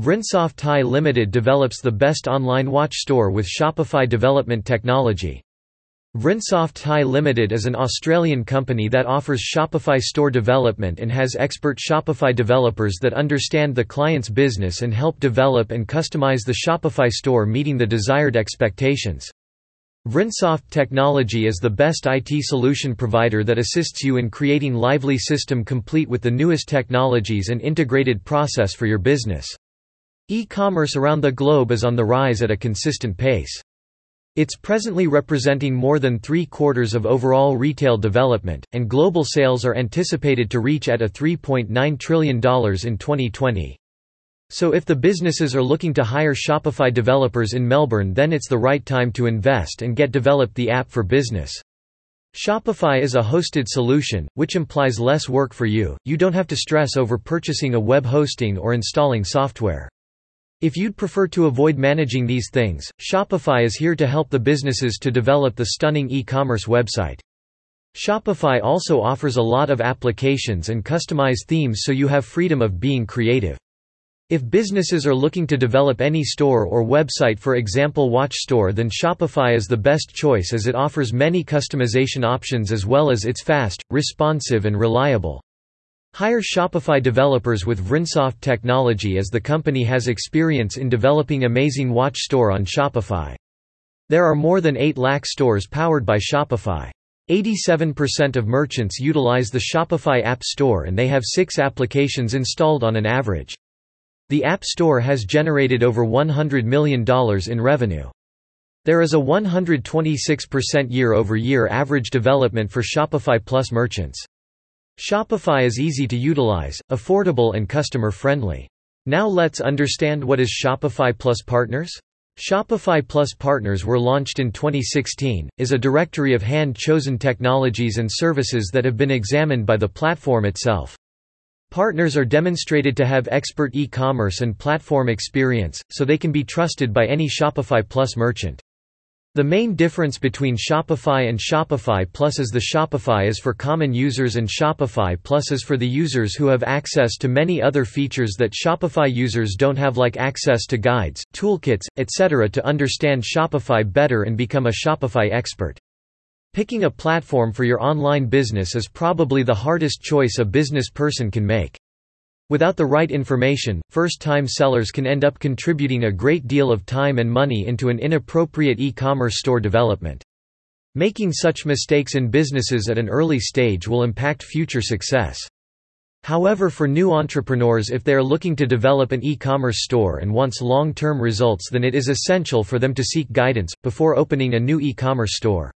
Vrinsoft Thai Limited develops the best online watch store with Shopify development technology. Vrinsoft Thai Limited is an Australian company that offers Shopify store development and has expert Shopify developers that understand the client's business and help develop and customize the Shopify store meeting the desired expectations. Vrinsoft Technology is the best IT solution provider that assists you in creating lively system complete with the newest technologies and integrated process for your business. E-commerce around the globe is on the rise at a consistent pace. It's presently representing more than three-quarters of overall retail development, and global sales are anticipated to reach at a $3.9 trillion in 2020. So if the businesses are looking to hire Shopify developers in Melbourne then it's the right time to invest and get developed the app for business. Shopify is a hosted solution, which implies less work for you, you don't have to stress over purchasing a web hosting or installing software. If you'd prefer to avoid managing these things, Shopify is here to help the businesses to develop the stunning e-commerce website. Shopify also offers a lot of applications and customized themes so you have freedom of being creative. If businesses are looking to develop any store or website for example watch store then Shopify is the best choice as it offers many customization options as well as it's fast, responsive and reliable. Hire Shopify developers with Vrinsoft technology as the company has experience in developing amazing watch store on Shopify. There are more than 8 lakh stores powered by Shopify. 87% of merchants utilize the Shopify App Store and they have 6 applications installed on an average. The App Store has generated over $100 million in revenue. There is a 126% year-over-year average development for Shopify Plus merchants. Shopify is easy to utilize, affordable and customer-friendly. Now let's understand what is Shopify Plus Partners? Shopify Plus Partners were launched in 2016, is a directory of hand-chosen technologies and services that have been examined by the platform itself. Partners are demonstrated to have expert e-commerce and platform experience, so they can be trusted by any Shopify Plus merchant. The main difference between Shopify and Shopify Plus is the Shopify is for common users and Shopify Plus is for the users who have access to many other features that Shopify users don't have like access to guides, toolkits, etc. to understand Shopify better and become a Shopify expert. Picking a platform for your online business is probably the hardest choice a business person can make. Without the right information, first-time sellers can end up contributing a great deal of time and money into an inappropriate e-commerce store development. Making such mistakes in businesses at an early stage will impact future success. However for new entrepreneurs if they are looking to develop an e-commerce store and wants long-term results then it is essential for them to seek guidance, before opening a new e-commerce store.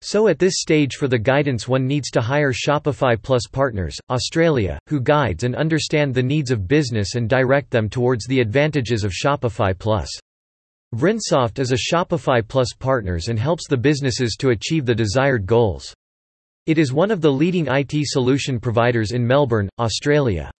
So at this stage for the guidance one needs to hire Shopify Plus Partners, Australia, who guides and understand the needs of business and direct them towards the advantages of Shopify Plus. Vrinsoft is a Shopify Plus Partners and helps the businesses to achieve the desired goals. It is one of the leading IT solution providers in Melbourne, Australia.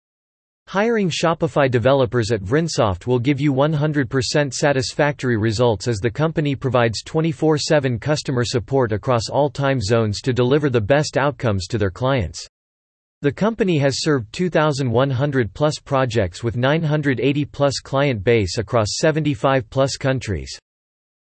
Hiring Shopify developers at Vrinsoft will give you 100% satisfactory results as the company provides 24-7 customer support across all time zones to deliver the best outcomes to their clients. The company has served 2,100 plus projects with 980 plus client base across 75 plus countries.